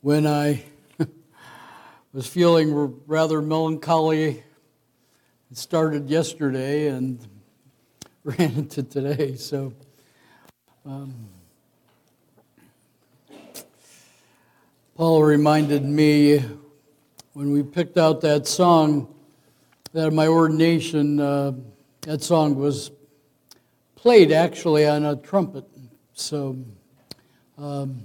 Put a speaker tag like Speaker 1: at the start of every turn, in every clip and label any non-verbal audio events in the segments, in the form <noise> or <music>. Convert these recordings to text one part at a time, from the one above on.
Speaker 1: when I <laughs> was feeling rather melancholy. It started yesterday and <laughs> ran into today. So, um, Paul reminded me when we picked out that song that at my ordination, uh, that song was played actually on a trumpet. So, um,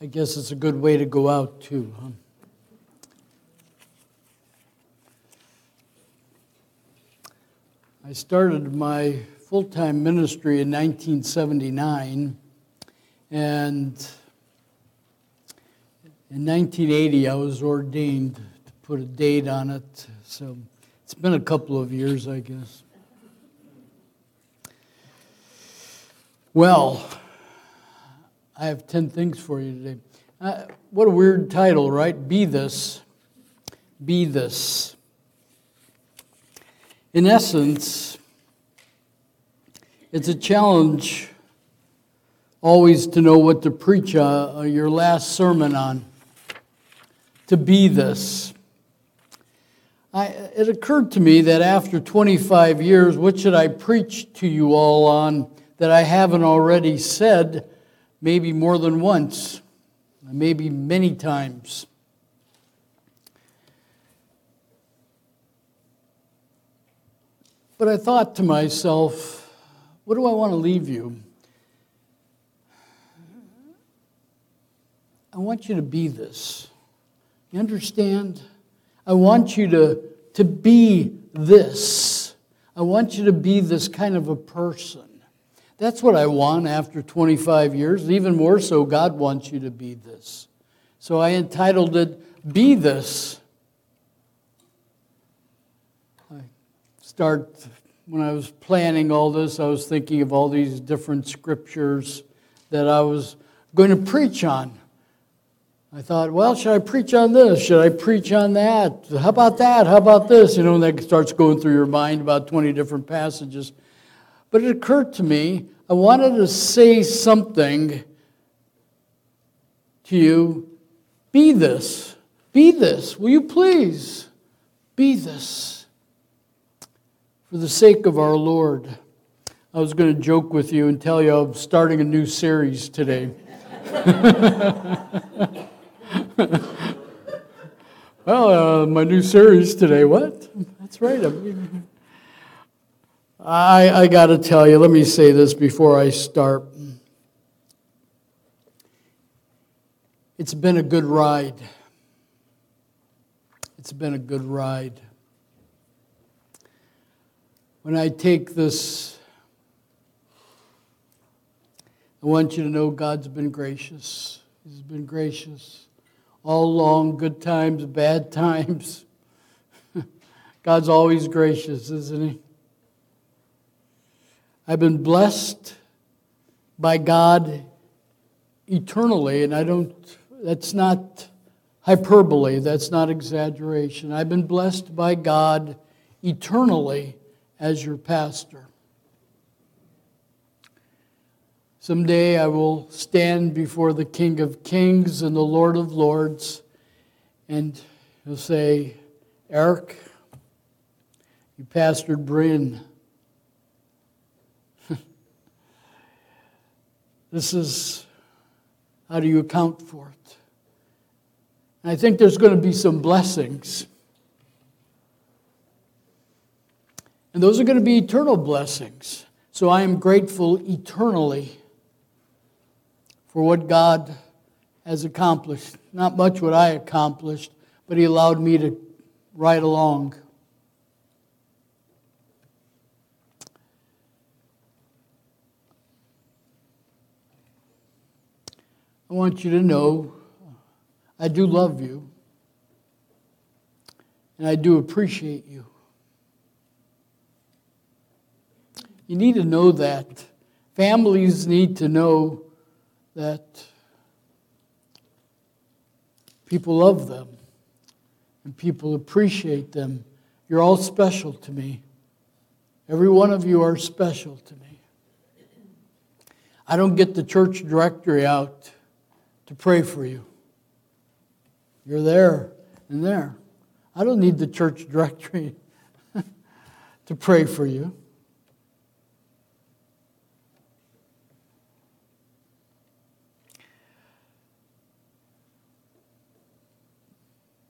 Speaker 1: I guess it's a good way to go out, too. Huh? I started my full time ministry in 1979, and in 1980 I was ordained to put a date on it. So it's been a couple of years, I guess. Well, I have 10 things for you today. Uh, what a weird title, right? Be this. Be this. In essence, it's a challenge always to know what to preach uh, your last sermon on. To be this. I, it occurred to me that after 25 years, what should I preach to you all on that I haven't already said? Maybe more than once, maybe many times. But I thought to myself, what do I want to leave you? I want you to be this. You understand? I want you to, to be this. I want you to be this kind of a person. That's what I want after 25 years. Even more so, God wants you to be this. So I entitled it, Be This. I start, when I was planning all this, I was thinking of all these different scriptures that I was going to preach on. I thought, well, should I preach on this? Should I preach on that? How about that? How about this? You know, and that starts going through your mind about 20 different passages. But it occurred to me, I wanted to say something to you. Be this. Be this. Will you please be this for the sake of our Lord? I was going to joke with you and tell you I'm starting a new series today. <laughs> well, uh, my new series today. What? That's right. I'm, I, I got to tell you, let me say this before I start. It's been a good ride. It's been a good ride. When I take this, I want you to know God's been gracious. He's been gracious all along, good times, bad <laughs> times. God's always gracious, isn't He? I've been blessed by God eternally, and I don't, that's not hyperbole, that's not exaggeration. I've been blessed by God eternally as your pastor. Someday I will stand before the King of Kings and the Lord of Lords, and he'll say, Eric, you pastored Bryn This is how do you account for it? And I think there's going to be some blessings. And those are going to be eternal blessings. So I am grateful eternally for what God has accomplished. Not much what I accomplished, but He allowed me to ride along. I want you to know I do love you and I do appreciate you. You need to know that. Families need to know that people love them and people appreciate them. You're all special to me. Every one of you are special to me. I don't get the church directory out to pray for you. You're there and there. I don't need the church directory <laughs> to pray for you.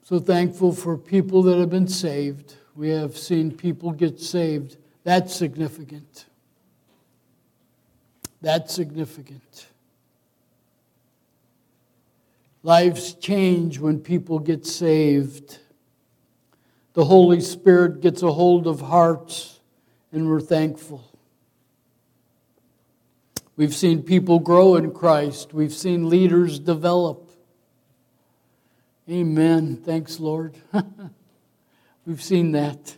Speaker 1: So thankful for people that have been saved. We have seen people get saved. That's significant. That's significant. Lives change when people get saved. The Holy Spirit gets a hold of hearts, and we're thankful. We've seen people grow in Christ, we've seen leaders develop. Amen. Thanks, Lord. <laughs> We've seen that.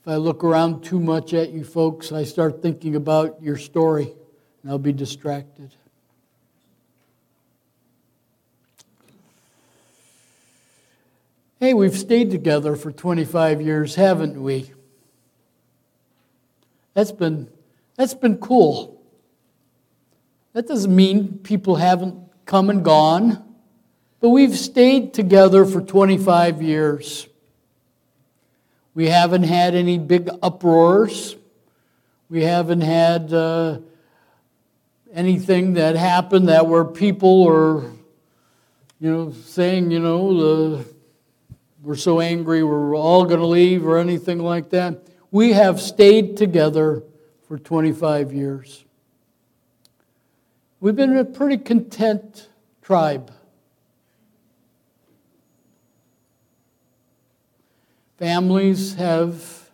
Speaker 1: If I look around too much at you folks, I start thinking about your story I'll be distracted. Hey, we've stayed together for 25 years, haven't we? That's been, that's been cool. That doesn't mean people haven't come and gone, but we've stayed together for 25 years. We haven't had any big uproars. We haven't had uh, anything that happened that where people are, you know, saying, you know, we're so angry, we're all going to leave, or anything like that. We have stayed together for 25 years. We've been a pretty content tribe. Families have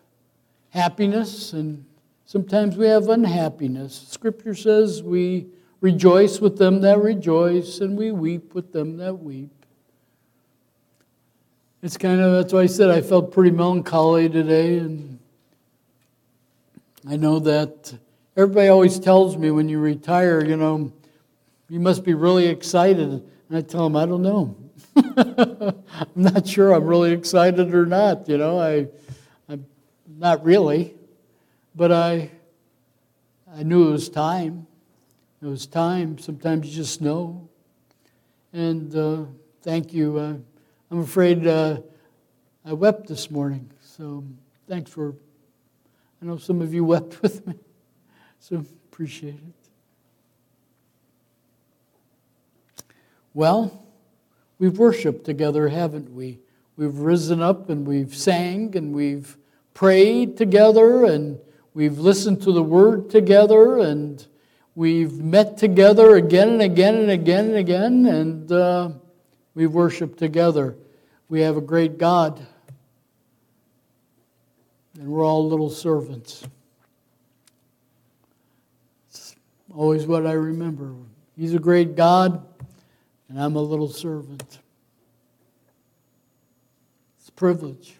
Speaker 1: happiness and sometimes we have unhappiness. Scripture says we rejoice with them that rejoice and we weep with them that weep. It's kind of, that's why I said I felt pretty melancholy today and I know that Everybody always tells me when you retire, you know, you must be really excited. And I tell them, I don't know. <laughs> I'm not sure I'm really excited or not, you know. I, I'm not really. But I, I knew it was time. It was time. Sometimes you just know. And uh, thank you. Uh, I'm afraid uh, I wept this morning. So thanks for, I know some of you <laughs> wept with me. So appreciate it. Well, we've worshiped together, haven't we? We've risen up and we've sang and we've prayed together and we've listened to the word together and we've met together again and again and again and again and uh, we've worshiped together. We have a great God and we're all little servants. It's always what I remember. He's a great God, and I'm a little servant. It's a privilege.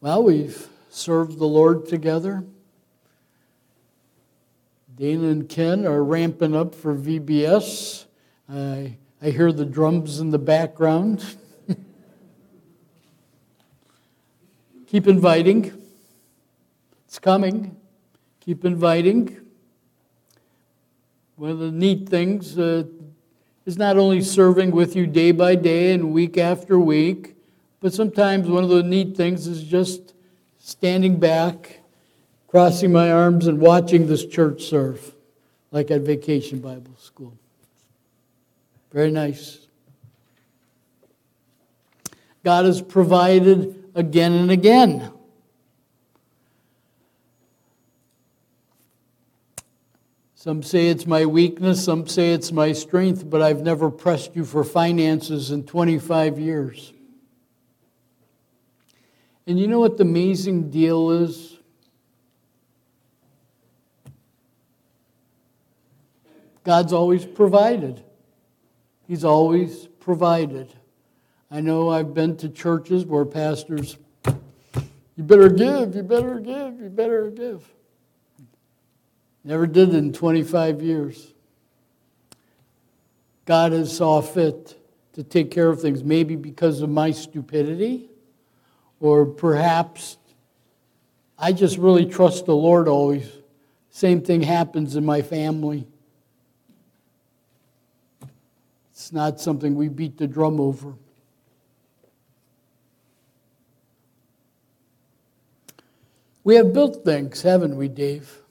Speaker 1: Well, we've served the Lord together. Dana and Ken are ramping up for VBS. I, I hear the drums in the background. <laughs> Keep inviting. It's coming. Keep inviting. One of the neat things uh, is not only serving with you day by day and week after week, but sometimes one of the neat things is just standing back, crossing my arms, and watching this church serve, like at Vacation Bible School. Very nice. God has provided again and again. Some say it's my weakness, some say it's my strength, but I've never pressed you for finances in 25 years. And you know what the amazing deal is? God's always provided. He's always provided. I know I've been to churches where pastors, you better give, you better give, you better give. Never did in 25 years. God has saw fit to take care of things, maybe because of my stupidity, or perhaps I just really trust the Lord always. Same thing happens in my family. It's not something we beat the drum over. We have built things, haven't we, Dave?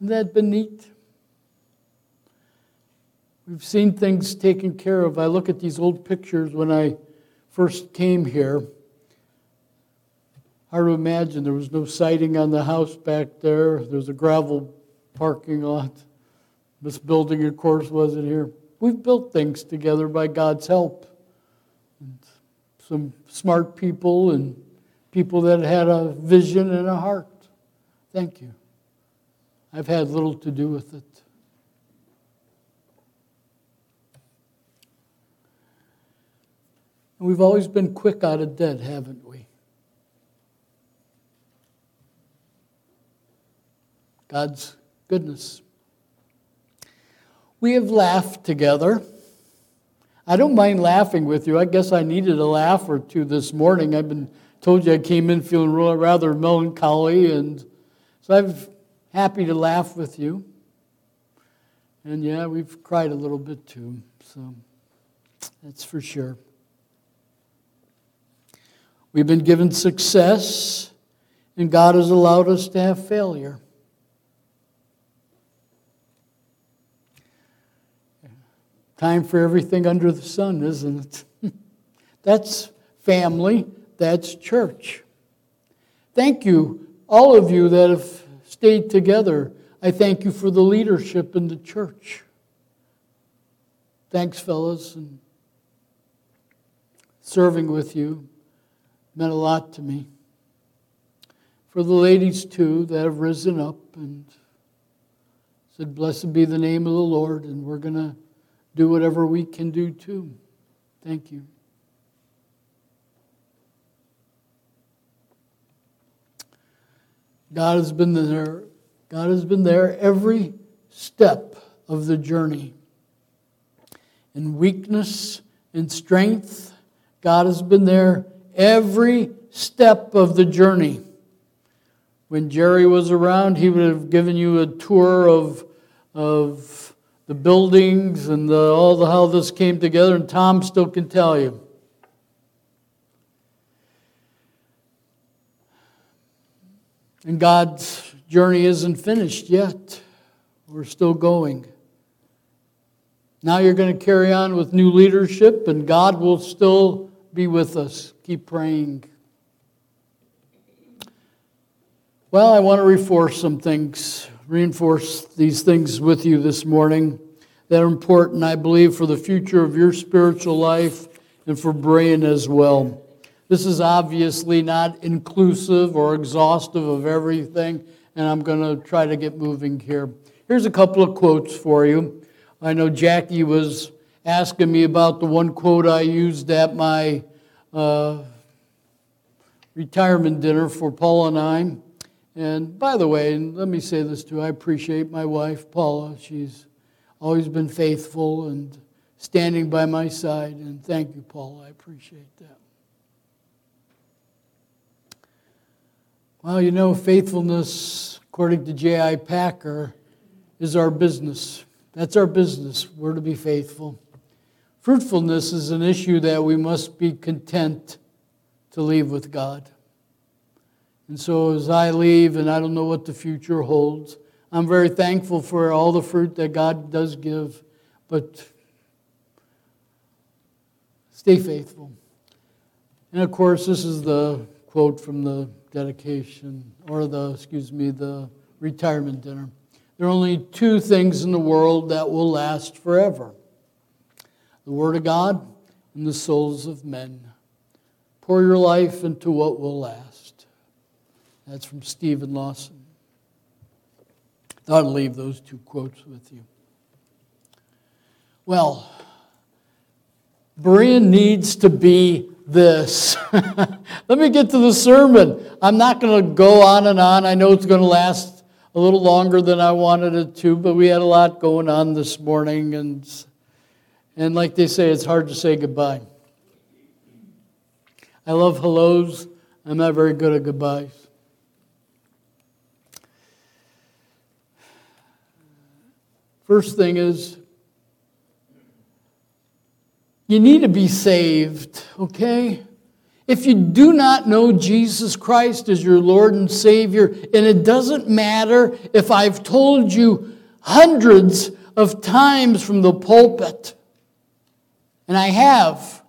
Speaker 1: Hasn't that been neat? We've seen things taken care of. I look at these old pictures when I first came here. Hard to imagine there was no siding on the house back there. There was a gravel parking lot. This building, of course, wasn't here. We've built things together by God's help. And some smart people and people that had a vision and a heart. Thank you. I've had little to do with it. And we've always been quick out of debt, haven't we? God's goodness. We have laughed together. I don't mind laughing with you. I guess I needed a laugh or two this morning. I've been told you I came in feeling rather melancholy, and so I'm happy to laugh with you. And yeah, we've cried a little bit too, so that's for sure. We've been given success, and God has allowed us to have failure. Time for everything under the sun, isn't it? <laughs> that's family, that's church. Thank you, all of you that have stayed together. I thank you for the leadership in the church. Thanks, fellas, and serving with you meant a lot to me. For the ladies, too, that have risen up and said, Blessed be the name of the Lord, and we're going to do whatever we can do, too. Thank you. God has been there. God has been there every step of the journey. In weakness, in strength, God has been there every step of the journey. When Jerry was around, he would have given you a tour of, of the buildings and the, all the, how this came together, and Tom still can tell you. And God's journey isn't finished yet. We're still going. Now you're going to carry on with new leadership, and God will still be with us. Keep praying. Well, I want to reinforce some things, reinforce these things with you this morning that are important, I believe, for the future of your spiritual life and for Berean as well. This is obviously not inclusive or exhaustive of everything, and I'm going to try to get moving here. Here's a couple of quotes for you. I know Jackie was asking me about the one quote I used at my uh, retirement dinner for Paula and I. And by the way, let me say this too I appreciate my wife, Paula. She's always been faithful and standing by my side. And thank you, Paula. I appreciate that. Well, you know, faithfulness, according to J.I. Packer, is our business. That's our business. We're to be faithful. Fruitfulness is an issue that we must be content to leave with God. And so as I leave, and I don't know what the future holds, I'm very thankful for all the fruit that God does give, but stay faithful. And of course, this is the quote from the dedication, or the, excuse me, the retirement dinner. There are only two things in the world that will last forever the Word of God and the souls of men. Pour your life into what will last. That's from Stephen Lawson. Thought I'd leave those two quotes with you. Well, Berean needs to be this. <laughs> Let me get to the sermon. I'm not going to go on and on. I know it's going to last a little longer than I wanted it to, but we had a lot going on this morning, and and like they say, it's hard to say goodbye. I love hellos. I'm not very good at goodbyes. First thing is, you need to be saved, okay? If you do not know Jesus Christ as your Lord and Savior, and it doesn't matter if I've told you hundreds of times from the pulpit, and I have.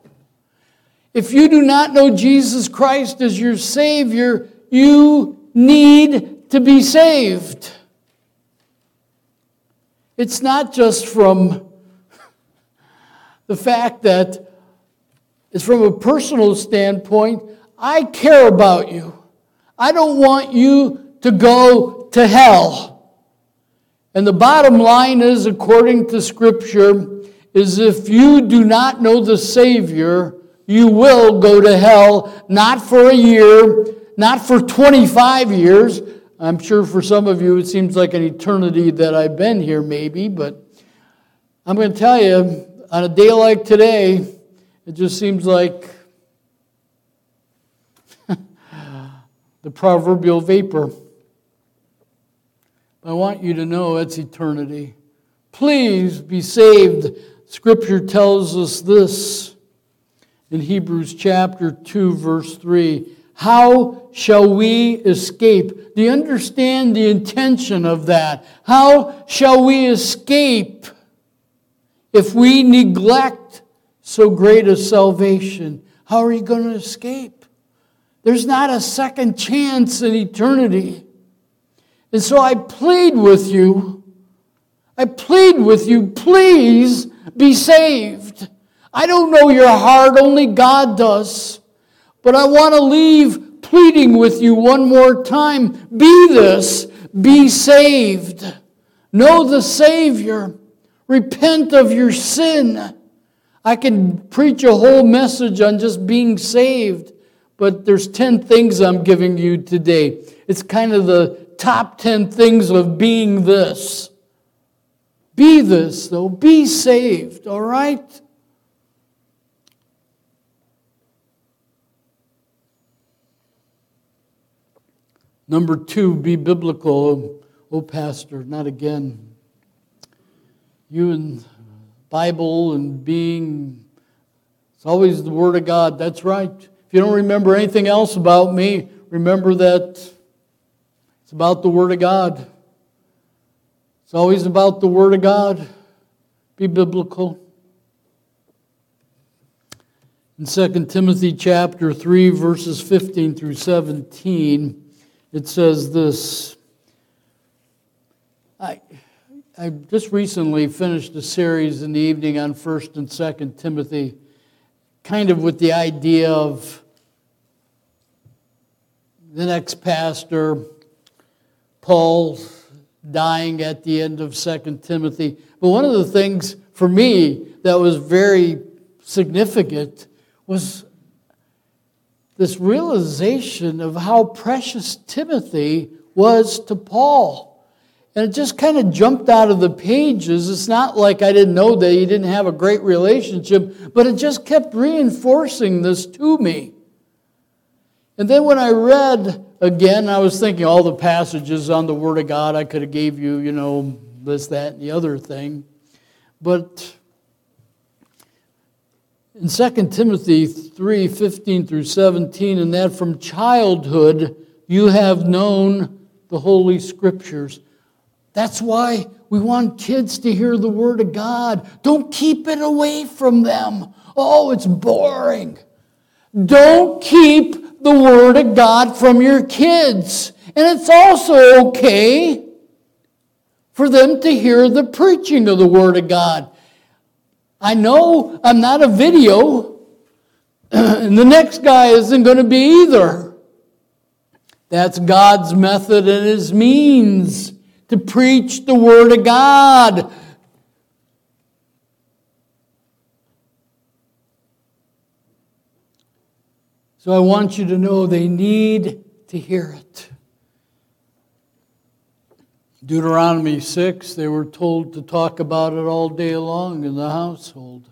Speaker 1: If you do not know Jesus Christ as your Savior, you need to be saved. It's not just from the fact that it's from a personal standpoint. I care about you. I don't want you to go to hell. And the bottom line is, according to Scripture, is if you do not know the Savior, you will go to hell, not for a year, not for 25 years. I'm sure for some of you it seems like an eternity that I've been here, maybe, but I'm going to tell you, on a day like today, it just seems like <laughs> the proverbial vapor. I want you to know it's eternity. Please be saved. Scripture tells us this in Hebrews chapter 2, verse 3. How shall we escape? Do you understand the intention of that? How shall we escape if we neglect so great a salvation? How are you going to escape? There's not a second chance in eternity. And so I plead with you, I plead with you, please be saved. I don't know your heart, only God does. But I want to leave pleading with you one more time. Be this, be saved. Know the Savior. Repent of your sin. I can preach a whole message on just being saved, but there's 10 things I'm giving you today. It's kind of the top 10 things of being this. Be this, though. Be saved, all right? Number two, be biblical. Oh, Pastor, not again. You and Bible and being, it's always the Word of God. That's right. If you don't remember anything else about me, remember that it's about the Word of God. It's always about the Word of God. Be biblical. In 2 Timothy chapter 3, verses 15 through 17, it says this. I, I just recently finished a series in the evening on 1st and 2nd Timothy, kind of with the idea of the next pastor, Paul, dying at the end of 2nd Timothy. But one of the things for me that was very significant was this realization of how precious Timothy was to Paul. And it just kind of jumped out of the pages. It's not like I didn't know that he didn't have a great relationship, but it just kept reinforcing this to me. And then when I read again, I was thinking all the passages on the Word of God, I could have gave you, you know, this, that, and the other thing. But in 2 Timothy 3 15 through 17, and that from childhood you have known the Holy Scriptures. That's why we want kids to hear the Word of God. Don't keep it away from them. Oh, it's boring. Don't keep the Word of God from your kids. And it's also okay for them to hear the preaching of the Word of God. I know I'm not a video, <clears throat> and the next guy isn't going to be either. That's God's method and his means to preach the Word of God. So I want you to know they need to hear it. Deuteronomy 6, they were told to talk about it all day long in the household.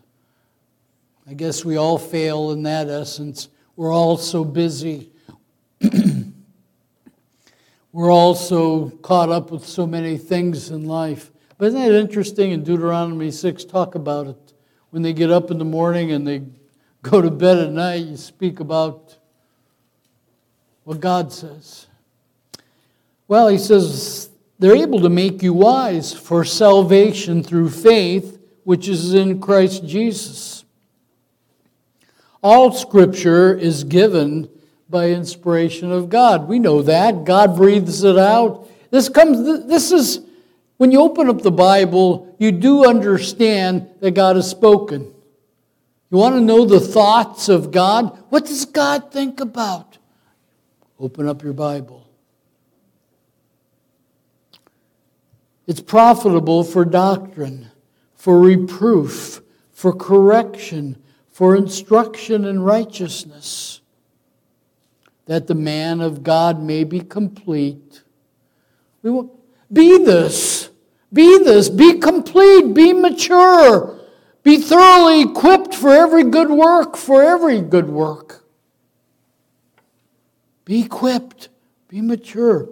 Speaker 1: I guess we all fail in that essence. We're all so busy. <clears throat> We're all so caught up with so many things in life. But isn't it interesting in Deuteronomy 6, talk about it. When they get up in the morning and they go to bed at night, you speak about what God says. Well, he says, they're able to make you wise for salvation through faith, which is in Christ Jesus. All scripture is given by inspiration of God. We know that. God breathes it out. This comes this is when you open up the Bible, you do understand that God has spoken. You want to know the thoughts of God? What does God think about? Open up your Bible. It's profitable for doctrine, for reproof, for correction, for instruction in righteousness, that the man of God may be complete. We will be this. Be this. Be complete. Be mature. Be thoroughly equipped for every good work, for every good work. Be equipped. Be mature.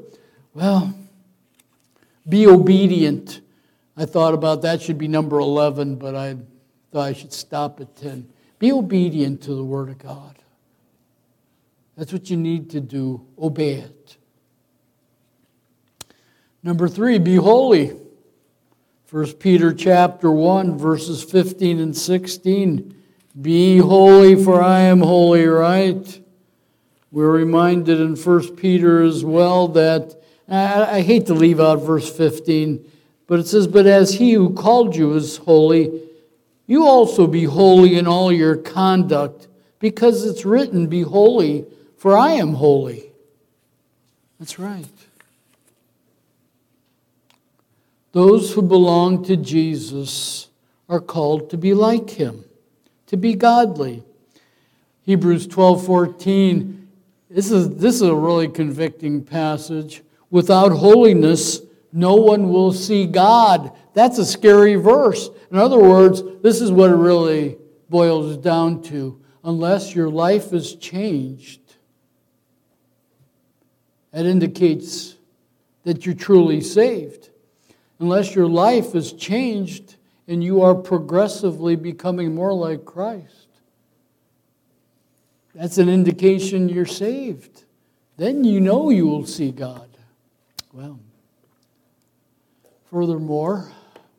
Speaker 1: Well, be obedient. I thought about that should be number 11, but I thought I should stop at 10. Be obedient to the Word of God. That's what you need to do. Obey it. Number three, be holy. 1 Peter chapter 1, verses 15 and 16. Be holy, for I am holy, right? We're reminded in 1 Peter as well that I, I hate to leave out verse 15, but it says, But as he who called you is holy, you also be holy in all your conduct, because it's written, Be holy, for I am holy. That's right. Those who belong to Jesus are called to be like him, to be godly. Hebrews 12 14. This is, this is a really convicting passage. Without holiness, no one will see God. That's a scary verse. In other words, this is what it really boils down to. Unless your life is changed, that indicates that you're truly saved. Unless your life is changed and you are progressively becoming more like Christ, that's an indication you're saved. Then you know you will see God. Well, furthermore,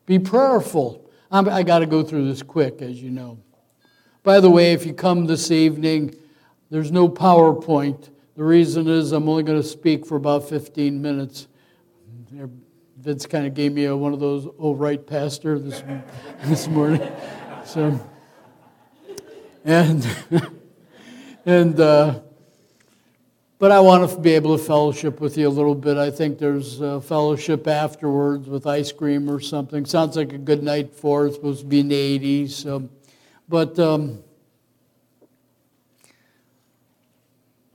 Speaker 1: be prayerful. I'm, i got to go through this quick, as you know. By the way, if you come this evening, there's no PowerPoint. The reason is I'm only going to speak for about 15 minutes. Vince kind of gave me a, one of those, oh, right, Pastor, this, this morning. So, and, and, uh, but I want to be able to fellowship with you a little bit. I think there's fellowship afterwards with ice cream or something. Sounds like a good night for it. It's supposed to be in the 80s. So. But um,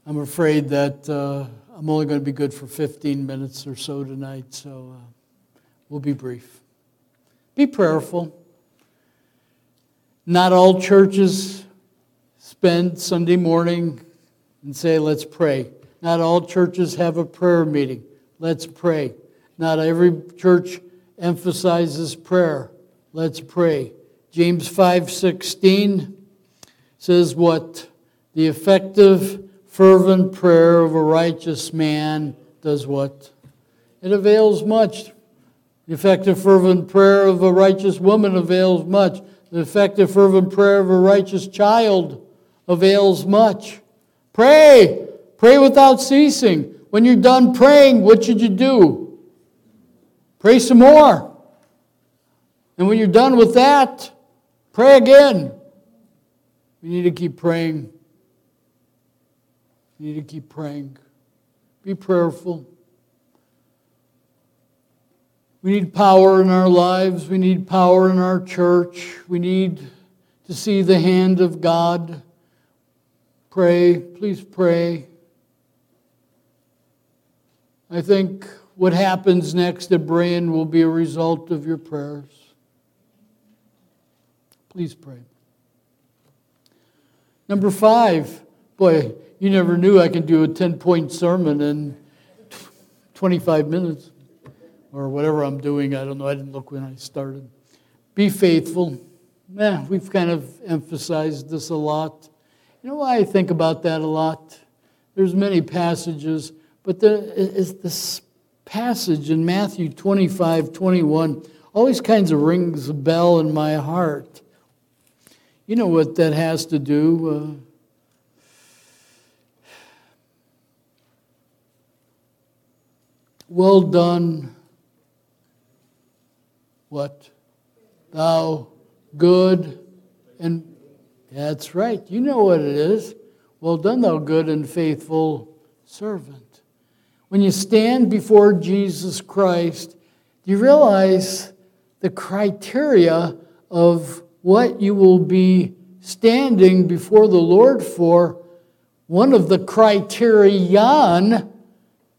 Speaker 1: I'm afraid that uh, I'm only going to be good for 15 minutes or so tonight. So uh, we'll be brief. Be prayerful. Not all churches spend Sunday morning and say, let's pray. Not all churches have a prayer meeting. Let's pray. Not every church emphasizes prayer. Let's pray. James 5:16 says what the effective fervent prayer of a righteous man does what? It avails much. The effective fervent prayer of a righteous woman avails much. The effective fervent prayer of a righteous child avails much. Pray. Pray without ceasing. When you're done praying, what should you do? Pray some more. And when you're done with that, pray again. We need to keep praying. We need to keep praying. Be prayerful. We need power in our lives. We need power in our church. We need to see the hand of God. Pray. Please pray. I think what happens next at Berean will be a result of your prayers. Please pray. Number five, Boy, you never knew I could do a 10 point sermon in 25 minutes or whatever I'm doing. I don't know. I didn't look when I started. Be faithful. Yeah, we've kind of emphasized this a lot. You know why I think about that a lot? There's many passages, but there is this passage in Matthew 25, 21 always kinds of rings a bell in my heart. You know what that has to do? Uh, well done, what? Thou good and that's right. You know what it is. Well done, thou good and faithful servant. When you stand before Jesus Christ, do you realize the criteria of what you will be standing before the Lord for? One of the criterion,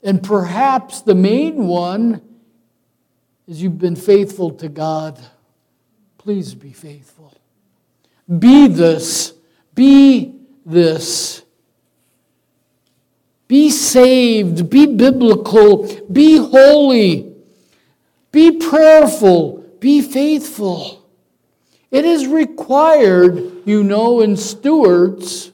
Speaker 1: and perhaps the main one, is you've been faithful to God. Please be faithful. Be this. Be this. Be saved. Be biblical. Be holy. Be prayerful. Be faithful. It is required, you know, in stewards.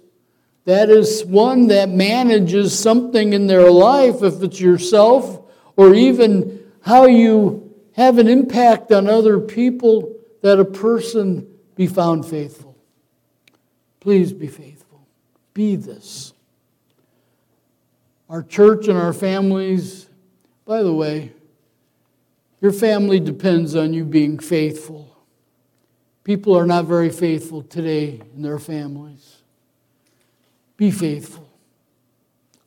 Speaker 1: That is one that manages something in their life, if it's yourself or even how you have an impact on other people, that a person be found faithful. Please be faithful. Be this. Our church and our families, by the way, your family depends on you being faithful. People are not very faithful today in their families. Be faithful.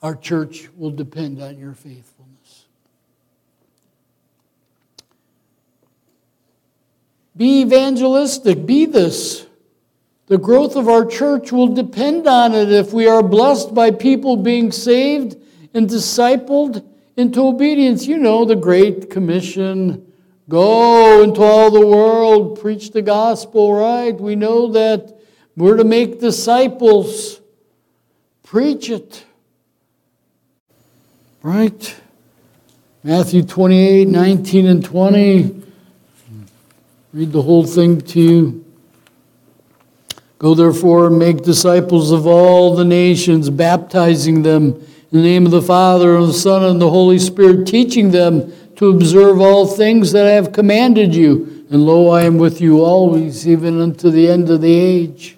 Speaker 1: Our church will depend on your faithfulness. Be evangelistic. Be this. The growth of our church will depend on it if we are blessed by people being saved and discipled into obedience. You know the Great Commission go into all the world, preach the gospel, right? We know that we're to make disciples, preach it, right? Matthew 28 19 and 20. Read the whole thing to you. Go therefore and make disciples of all the nations, baptizing them in the name of the Father, and the Son, and the Holy Spirit, teaching them to observe all things that I have commanded you. And lo, I am with you always, even unto the end of the age.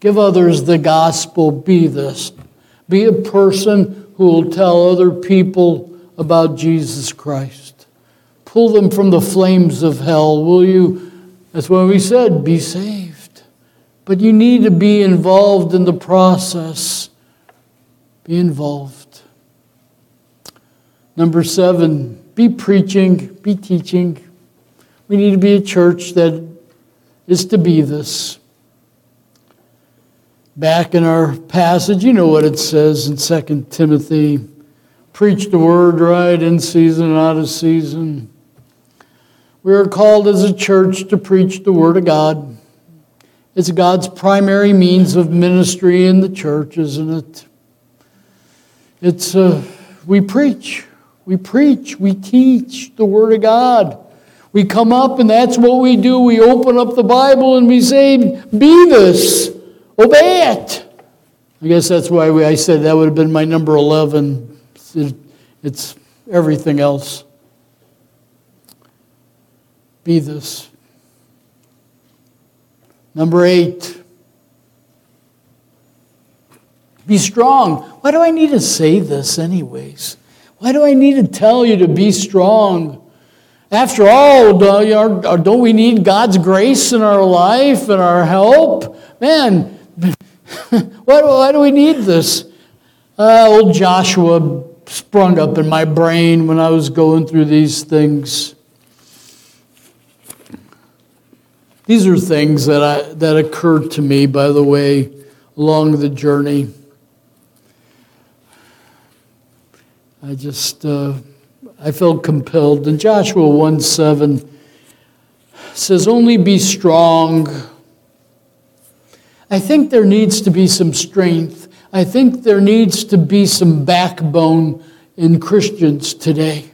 Speaker 1: Give others the gospel. Be this. Be a person who will tell other people about Jesus Christ. Pull them from the flames of hell, will you? That's why we said, be saved. But you need to be involved in the process. Be involved. Number seven, be preaching, be teaching. We need to be a church that is to be this. Back in our passage, you know what it says in 2 Timothy preach the word right in season and out of season. We are called as a church to preach the word of God. It's God's primary means of ministry in the church, isn't it? It's uh, we preach, we preach, we teach the Word of God. We come up and that's what we do. We open up the Bible and we say, Be this, obey it. I guess that's why I said that would have been my number 11. It's everything else. Be this. Number eight. Be strong. Why do I need to say this, anyways? Why do I need to tell you to be strong? After all, don't we need God's grace in our life and our help? Man, <laughs> why do we need this? Uh, old Joshua sprung up in my brain when I was going through these things. These are things that, I, that occurred to me, by the way, along the journey. I just, uh, I felt compelled. And Joshua 1 7 says, Only be strong. I think there needs to be some strength. I think there needs to be some backbone in Christians today.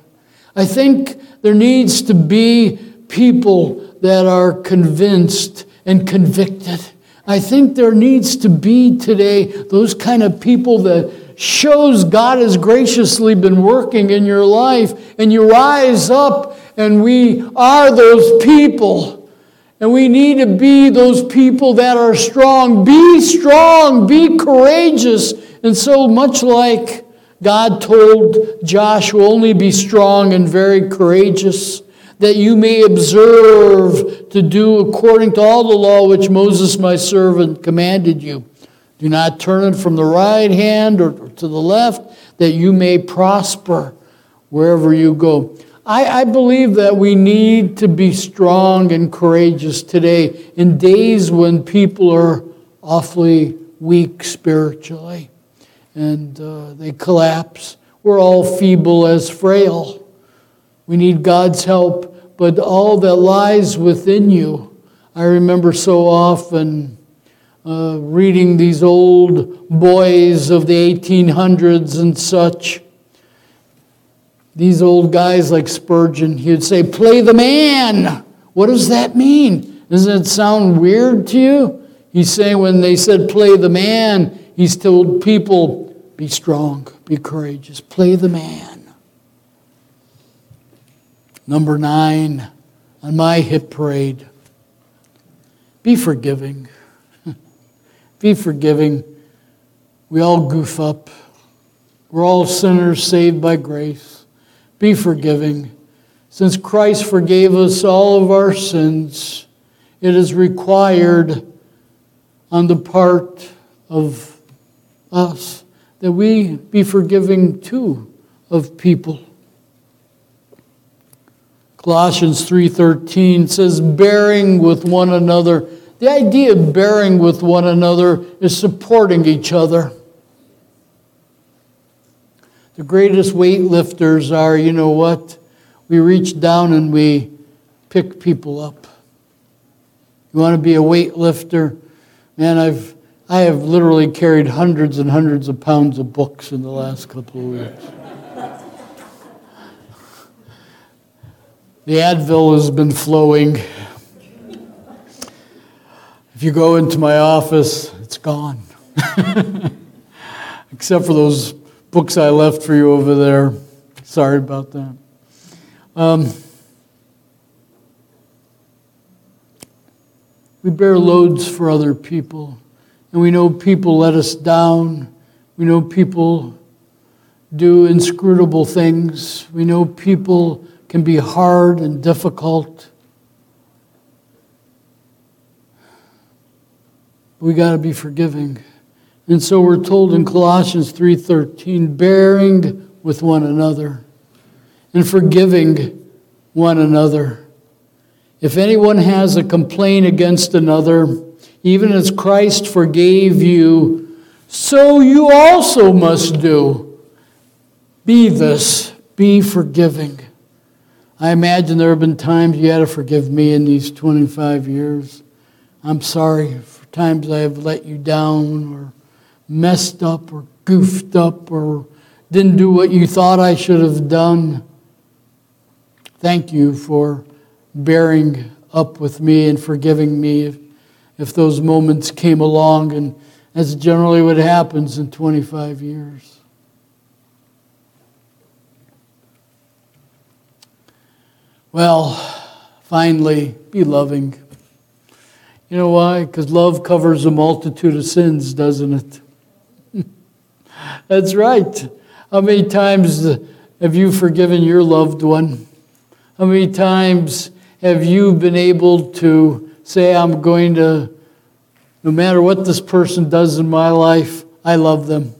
Speaker 1: I think there needs to be people that are convinced and convicted. I think there needs to be today those kind of people that shows God has graciously been working in your life and you rise up and we are those people. And we need to be those people that are strong. Be strong, be courageous. And so much like God told Joshua, only be strong and very courageous, that you may observe to do according to all the law which Moses my servant commanded you. Do not turn it from the right hand or to the left, that you may prosper wherever you go. I, I, believe that we need to be strong and courageous today in days when people are awfully weak spiritually and uh, they collapse. We're all feeble as frail. We need God's help, but all that lies within you. I remember so often uh, reading these old boys of the 1800s and such. These old guys like Spurgeon, he would say, Play the man. What does that mean? Doesn't it sound weird to you? He's saying when they said play the man, he's told people, be strong, be courageous, play the man. Number nine on my hit parade be forgiving. <laughs> be forgiving. We all goof up. We're all sinners saved by grace. Be forgiving. Since Christ forgave us all of our sins, it is required on the part of us that we be forgiving too of people. Colossians 3:13 says bearing with one another. The idea of bearing with one another is supporting each other. The greatest weightlifters are, you know what? We reach down and we pick people up. You want to be a weightlifter? Man, I've I have literally carried hundreds and hundreds of pounds of books in the last couple of weeks. The Advil has been flowing. If you go into my office, it's gone. <laughs> Except for those books I left for you over there. Sorry about that. Um, we bear loads for other people. And we know people let us down. We know people do inscrutable things. We know people can be hard and difficult. We got to be forgiving. And so we're told in Colossians 3:13, bearing with one another and forgiving one another. If anyone has a complaint against another, even as Christ forgave you, so you also must do. Be this, be forgiving. I imagine there have been times you had to forgive me in these 25 years. I'm sorry for times I have let you down or messed up or goofed up or didn't do what you thought I should have done. Thank you for bearing up with me and forgiving me if those moments came along, and that's generally what happens in 25 years. Well, finally, be loving. You know why? Because love covers a multitude of sins, doesn't it? <laughs> That's right. How many times have you forgiven your loved one? How many times have you been able to say, I'm going to, no matter what this person does in my life, I love them.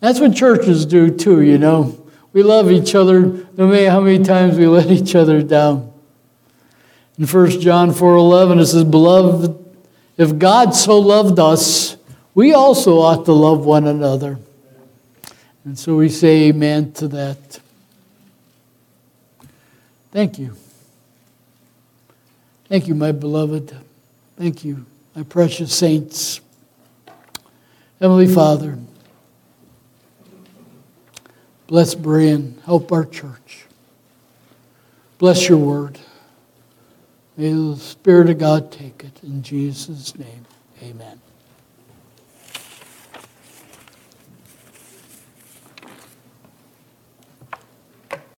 Speaker 1: That's what churches do too, you know. We love each other no matter how many times we let each other down. In 1 John 4:11 it says, "Beloved, if God so loved us, we also ought to love one another." And so we say amen to that. Thank you. Thank you, my beloved. Thank you, my precious saints. Heavenly Father, bless Brian, help our church. Bless your word. May the Spirit of God take it. In Jesus' name, amen.